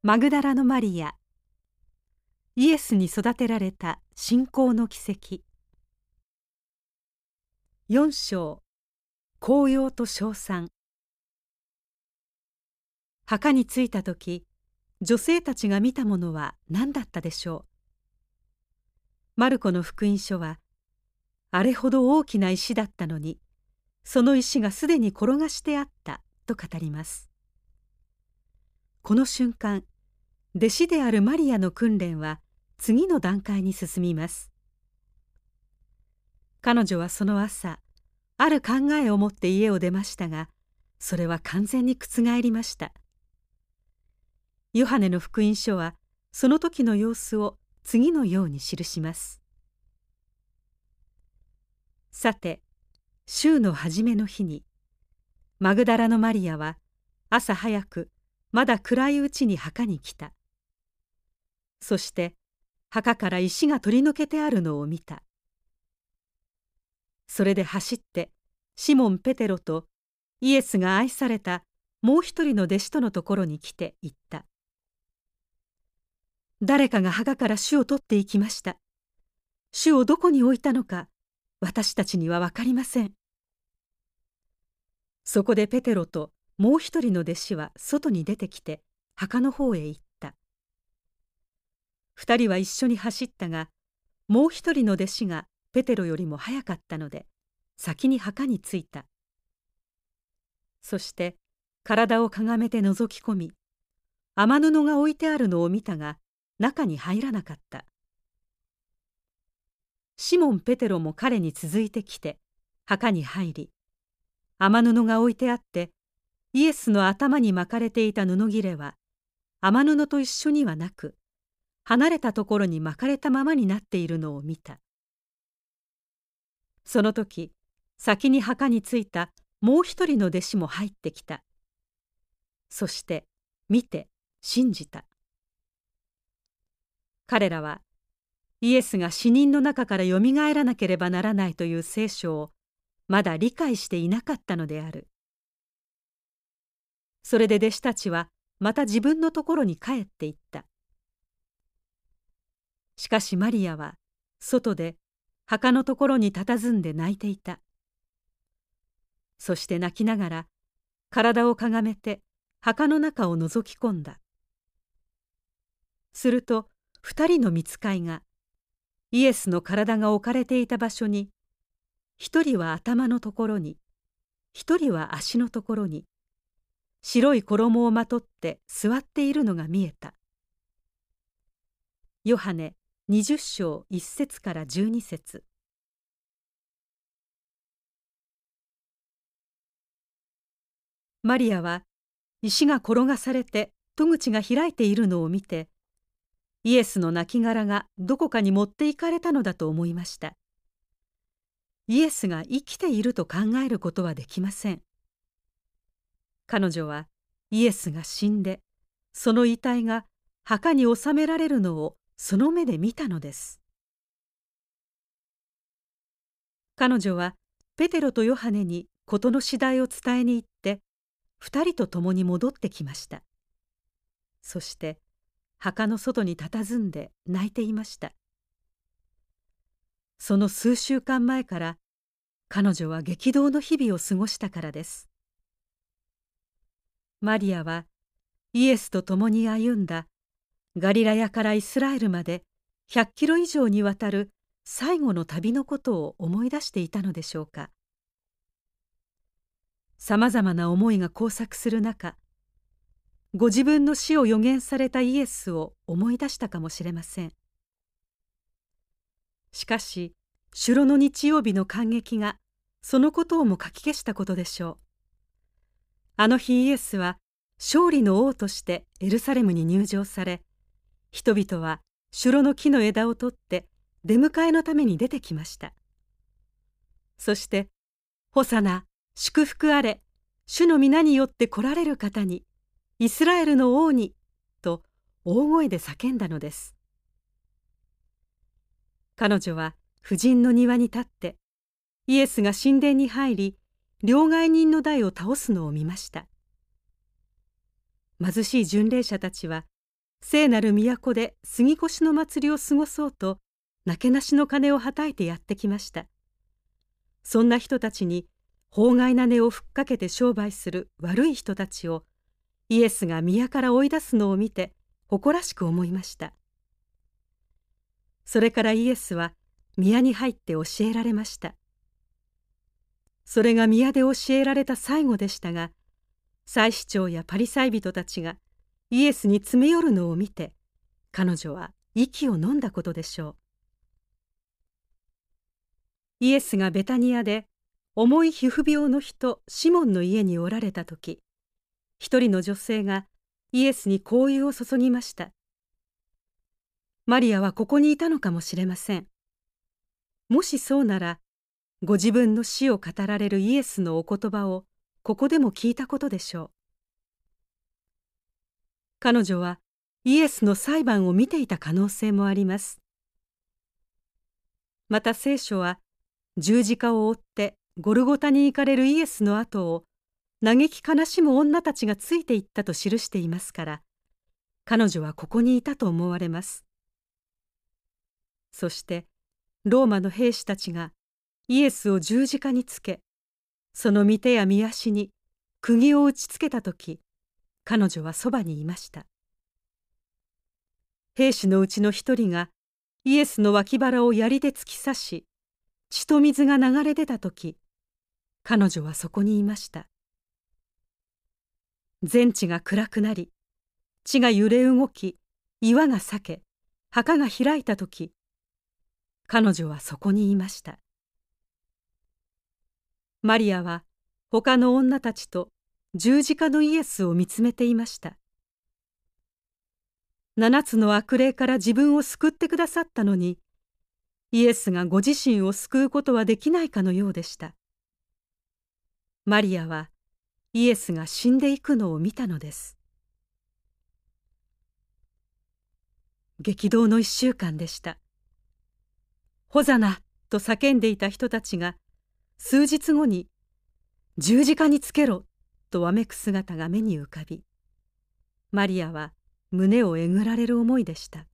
マグダラのマリア。イエスに育てられた信仰の奇跡。4章。紅葉と称賛。墓に着いた時女性たちが見たものは何だったでしょう。マルコの福音書はあれほど大きな石だったのにその石がすでに転がしてあったと語ります。この瞬間弟子であるマリアの訓練は次の段階に進みます。彼女はその朝ある考えを持って家を出ましたがそれは完全に覆りました。ヨハネの福音書はその時の様子を次のように記します。さて週の初めの日にマグダラのマリアは朝早くまだ暗いうちに墓に来た。そして墓から石が取り除けてあるのを見た。それで走ってシモン・ペテロとイエスが愛されたもう一人の弟子とのところに来て言った。誰かが墓から主を取っていきました。主をどこに置いたのか私たちには分かりません。そこでペテロともう一人の弟子は外に出てきて墓の方へ行った。二人は一緒に走ったがもう一人の弟子がペテロよりも早かったので先に墓に着いた。そして体をかがめて覗き込み雨布が置いてあるのを見たが中に入らなかった。シモン・ペテロも彼に続いてきて墓に入り雨布が置いてあってイエスの頭に巻かれていた布切れは雨布と一緒にはなく離れたところに巻かれたままになっているのを見た。その時先に墓に着いたもう一人の弟子も入ってきた。そして見て信じた。彼らはイエスが死人の中からよみがえらなければならないという聖書をまだ理解していなかったのである。それで弟子たちはまた自分のところに帰っていった。しかしマリアは外で墓のところに佇んで泣いていた。そして泣きながら体をかがめて墓の中を覗き込んだ。すると二人の見つかいがイエスの体が置かれていた場所に一人は頭のところに一人は足のところに白い衣をまとって座っているのが見えた。ヨハネ20章1節から12節。マリアは石が転がされて戸口が開いているのを見てイエスの亡骸がどこかに持っていかれたのだと思いました。イエスが生きていると考えることはできません。彼女はイエスが死んでその遺体が墓に納められるのをその目で見たのです。彼女はペテロとヨハネに事の次第を伝えに行って二人と共に戻ってきました。そして墓の外に佇んで泣いていました。その数週間前から彼女は激動の日々を過ごしたからです。マリアはイエスと共に歩んだ。ガリラヤからイスラエルまで100キロ以上にわたる最後の旅のことを思い出していたのでしょうか。さまざまな思いが交錯する中ご自分の死を予言されたイエスを思い出したかもしれません。しかし城の日曜日の感激がそのことをもかき消したことでしょう。あの日イエスは勝利の王としてエルサレムに入場され人々は城の木の枝を取って出迎えのために出てきました。そして「ホサナ祝福あれ主の皆によって来られる方にイスラエルの王に」と大声で叫んだのです。彼女は婦人の庭に立ってイエスが神殿に入り両替人の台を倒すのを見ました。貧しい巡礼者たちは聖なる都で杉越の祭りを過ごそうとなけなしの金をはたいてやってきました。そんな人たちに法外な値をふっかけて商売する悪い人たちをイエスが宮から追い出すのを見て誇らしく思いました。それからイエスは宮に入って教えられました。それが宮で教えられた最後でしたが祭司長やパリサイ人たちがイエスに詰め寄るのを見て彼女は息を飲んだことでしょう。イエスがベタニアで重い皮膚病の人シモンの家におられた時一人の女性がイエスに香油を注ぎました。マリアはここにいたのかもしれません。もしそうならご自分の死を語られるイエスのお言葉をここでも聞いたことでしょう。彼女はイエスの裁判を見ていた可能性もあります。また聖書は十字架を追ってゴルゴタに行かれるイエスの後を嘆き悲しむ女たちがついていったと記していますから彼女はここにいたと思われます。そしてローマの兵士たちがイエスを十字架につけその御手や御足に釘を打ちつけた時彼女はそばにいました。兵士のうちの一人がイエスの脇腹を槍で突き刺し血と水が流れ出た時彼女はそこにいました。全地が暗くなり地が揺れ動き岩が裂け墓が開いた時彼女はそこにいました。マリアは他の女たちと十字架のイエスを見つめていました。七つの悪霊から自分を救ってくださったのにイエスがご自身を救うことはできないかのようでした。マリアはイエスが死んでいくのを見たのです。激動の一週間でした「ホザナ!」と叫んでいた人たちが数日後に「十字架につけろ!」とわめく姿が目に浮かびマリアは胸をえぐられる思いでした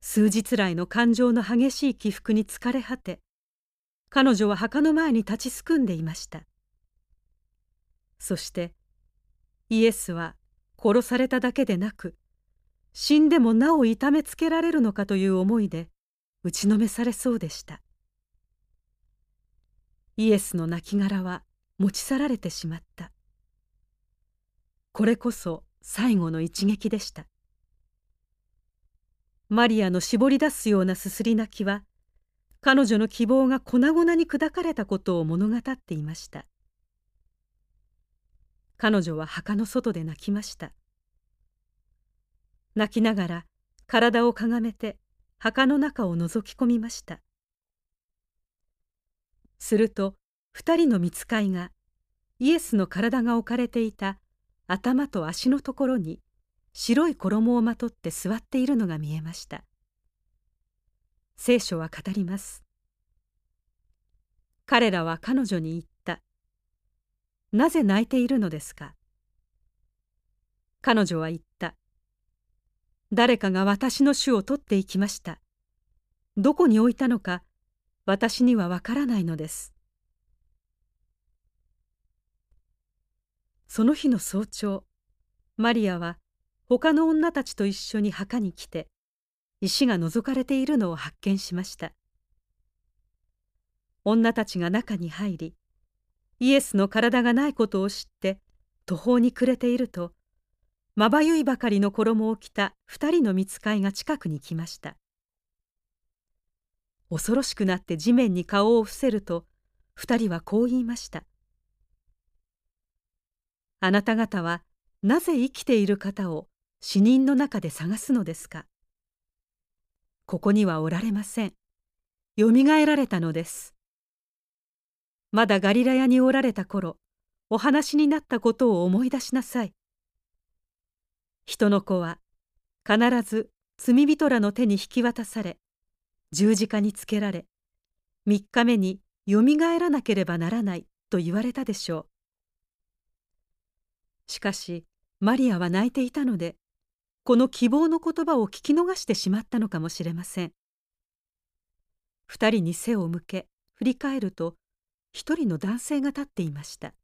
数日来の感情の激しい起伏に疲れ果て彼女は墓の前に立ちすくんでいましたそしてイエスは殺されただけでなく死んでもなお痛めつけられるのかという思いで打ちのめされそうでしたイエスの亡骸は持ち去られてしまった。これこそ最後の一撃でした。マリアの絞り出すようなすすり泣きは彼女の希望が粉々に砕かれたことを物語っていました。彼女は墓の外で泣きました。泣きながら体をかがめて墓の中を覗き込みました。すると二人の見つかいがイエスの体が置かれていた頭と足のところに白い衣をまとって座っているのが見えました。聖書は語ります。彼らは彼女に言った。なぜ泣いているのですか？彼女は言った。誰かが私の主を取っていきました。どこに置いたのか私にはわからないのです。その日の早朝マリアは他の女たちと一緒に墓に来て石が覗かれているのを発見しました。女たちが中に入りイエスの体がないことを知って途方に暮れているとまばゆいばかりの衣を着た二人の見つかいが近くに来ました。恐ろしくなって地面に顔を伏せると二人はこう言いました「あなた方はなぜ生きている方を死人の中で探すのですか？ここにはおられません。よみがえられたのです。まだガリラヤにおられた頃お話になったことを思い出しなさい。人の子は必ず罪人らの手に引き渡され十字架につけられ三日目によみがえらなければならないと言われたでしょう。しかしマリアは泣いていたのでこの希望の言葉を聞き逃してしまったのかもしれません。二人に背を向け振り返ると一人の男性が立っていました。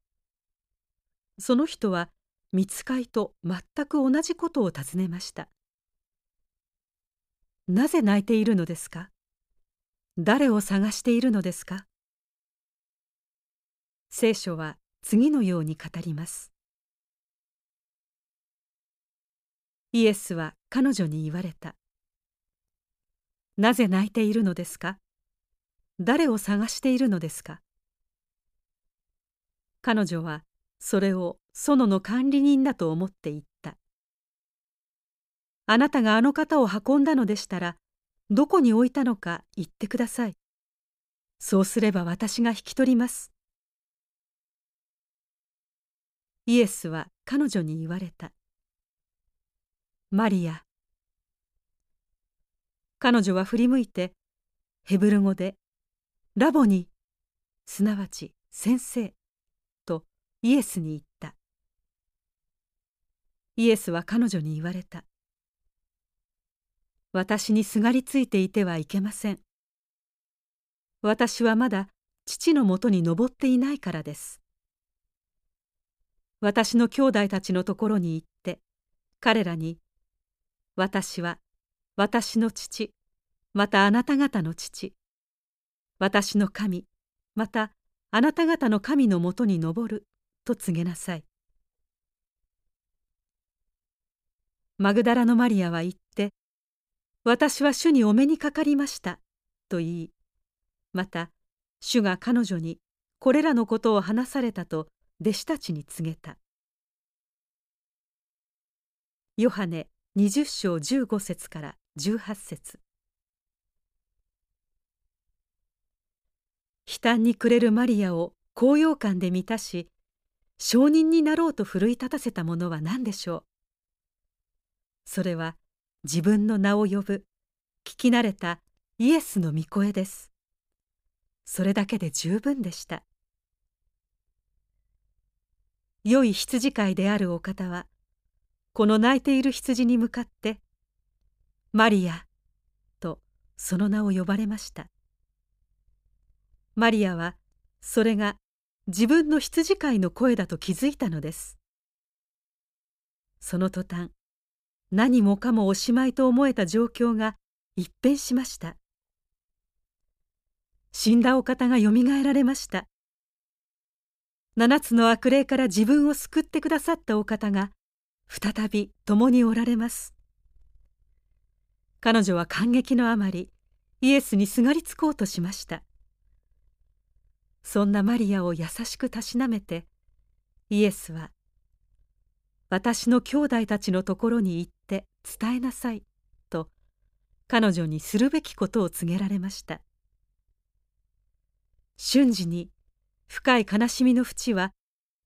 その人は見つかいと全く同じことを尋ねました。なぜ泣いているのですか？誰を探しているのですか？聖書は次のように語りますイエスは彼女に言われた。なぜ泣いているのですか？誰を探しているのですか？彼女はそれを園の管理人だと思って言った。あなたがあの方を運んだのでしたら、どこに置いたのか言ってください。そうすれば私が引き取ります。イエスは彼女に言われた。マリア。彼女は振り向いて、ヘブル語で、ラボに、すなわち先生、とイエスに言った。イエスは彼女に言われた。私にすがりついていてはいけません。私はまだ父のもとに登っていないからです。私の兄弟たちのところに行って、彼らに私は私の父またあなた方の父私の神またあなた方の神のもとに登ると告げなさいマグダラのマリアは言って私は主にお目にかかりました。と言いまた主が彼女にこれらのことを話されたと弟子たちに告げた。ヨハネ20章15節から18節。悲嘆に暮れるマリアを高揚感で満たし証人になろうと奮い立たせたものは何でしょう？それは自分の名を呼ぶ。聞き慣れたイエスの御声です。それだけで十分でした。良い羊飼いであるお方はこの泣いている羊に向かって「マリア」とその名を呼ばれました。マリアはそれが自分の羊飼いの声だと気づいたのです。その途端何もかもおしまいと思えた状況が一変しました。死んだお方がよみがえられました。七つの悪霊から自分を救ってくださったお方が再び共におられます。彼女は感激のあまりイエスにすがりつこうとしました。そんなマリアを優しくたしなめてイエスは「私の兄弟たちのところに行っって伝えなさい」と彼女にするべきことを告げられました。瞬時に深い悲しみの淵は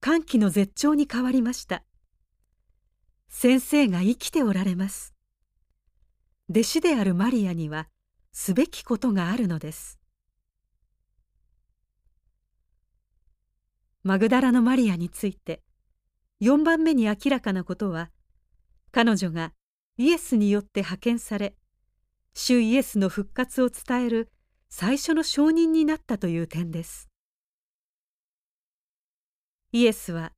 歓喜の絶頂に変わりました。先生が生きておられます。弟子であるマリアにはすべきことがあるのです。マグダラのマリアについて4番目に明らかなことは彼女がイエスによって派遣され主イエスの復活を伝える最初の証人になったという点です。イエスは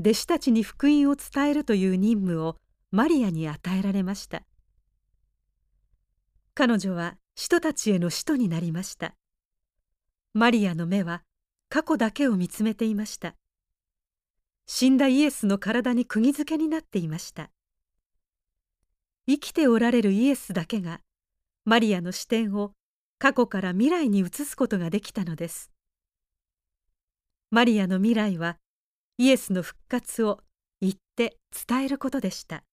弟子たちに福音を伝えるという任務をマリアに与えられました。彼女は使徒たちへの使徒になりました。マリアの目は過去だけを見つめていました。死んだイエスの体に釘付けになっていました。生きておられるイエスだけがマリアの視点を過去から未来に移すことができたのです。マリアの未来はイエスの復活を言って伝えることでした。